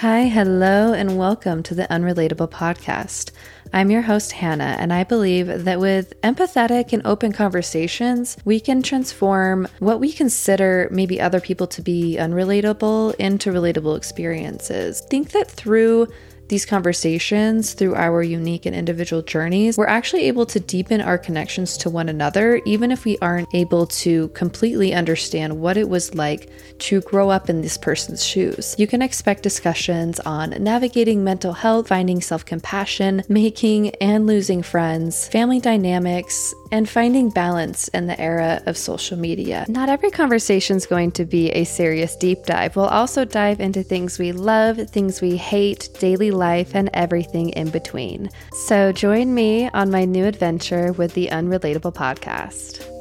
Hi, hello, and welcome to the Unrelatable Podcast. I'm your host, Hannah, and I believe that with empathetic and open conversations, we can transform what we consider maybe other people to be unrelatable into relatable experiences. Think that through these conversations through our unique and individual journeys, we're actually able to deepen our connections to one another, even if we aren't able to completely understand what it was like to grow up in this person's shoes. You can expect discussions on navigating mental health, finding self compassion, making and losing friends, family dynamics, and finding balance in the era of social media. Not every conversation is going to be a serious deep dive. We'll also dive into things we love, things we hate, daily life, and everything in between. So join me on my new adventure with the Unrelatable Podcast.